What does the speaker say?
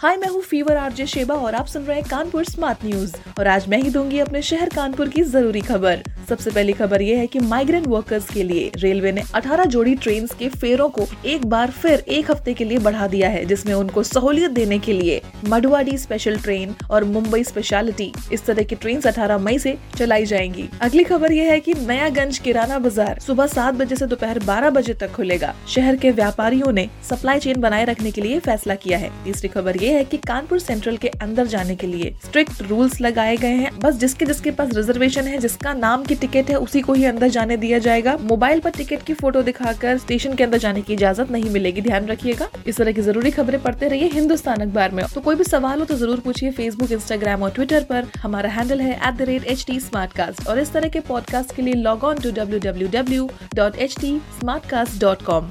hi, मैं हूँ fever, RJ Sheba और आप सुन रहे हैं कानपुर स्मार्ट न्यूज़। और आज मैं ही दूँगी अपने शहर कानपुर की ज़रूरी खबर। सबसे पहली खबर ये है कि माइग्रेंट वर्कर्स के लिए रेलवे ने 18 जोड़ी ट्रेन के फेरों को एक बार फिर एक हफ़्ते के लिए बढ़ा दिया है, जिसमें उनको सहूलियत देने के लिए मडुआडी स्पेशल ट्रेन और मुंबई स्पेशलिटी इस तरह की ट्रेन 18 मई ऐसी चलाई जाएँगी। अगली खबर ये है कि नयागंज किराना बाज़ार सुबह सात बजे ऐसी दोपहर बारह बजे तक खुलेगा। शहर के व्यापारियों ने सप्लाई चेन बनाए रखने के लिए फैसला किया है। तीसरी खबर ये है कि कानपुर सेंट्रल के अंदर जाने के लिए स्ट्रिक्ट रूल्स लगाए गए हैं। बस जिसके जिसके पास रिजर्वेशन है, जिसका नाम की टिकट है, उसी को ही अंदर जाने दिया जाएगा। मोबाइल पर टिकट की फ़ोटो दिखाकर स्टेशन के अंदर जाने की इजाज़त नहीं मिलेगी। ध्यान रखिएगा, इस तरह की ज़रूरी खबरें पढ़ते रहिए हिंदुस्तान अखबार में। तो कोई भी सवाल हो तो ज़रूर पूछिए फेसबुक इंस्टाग्राम और ट्विटर पर। हमारा हैंडल है एट और इस तरह के पॉडकास्ट के लिए log on to W W W dot H T Smartcast dot com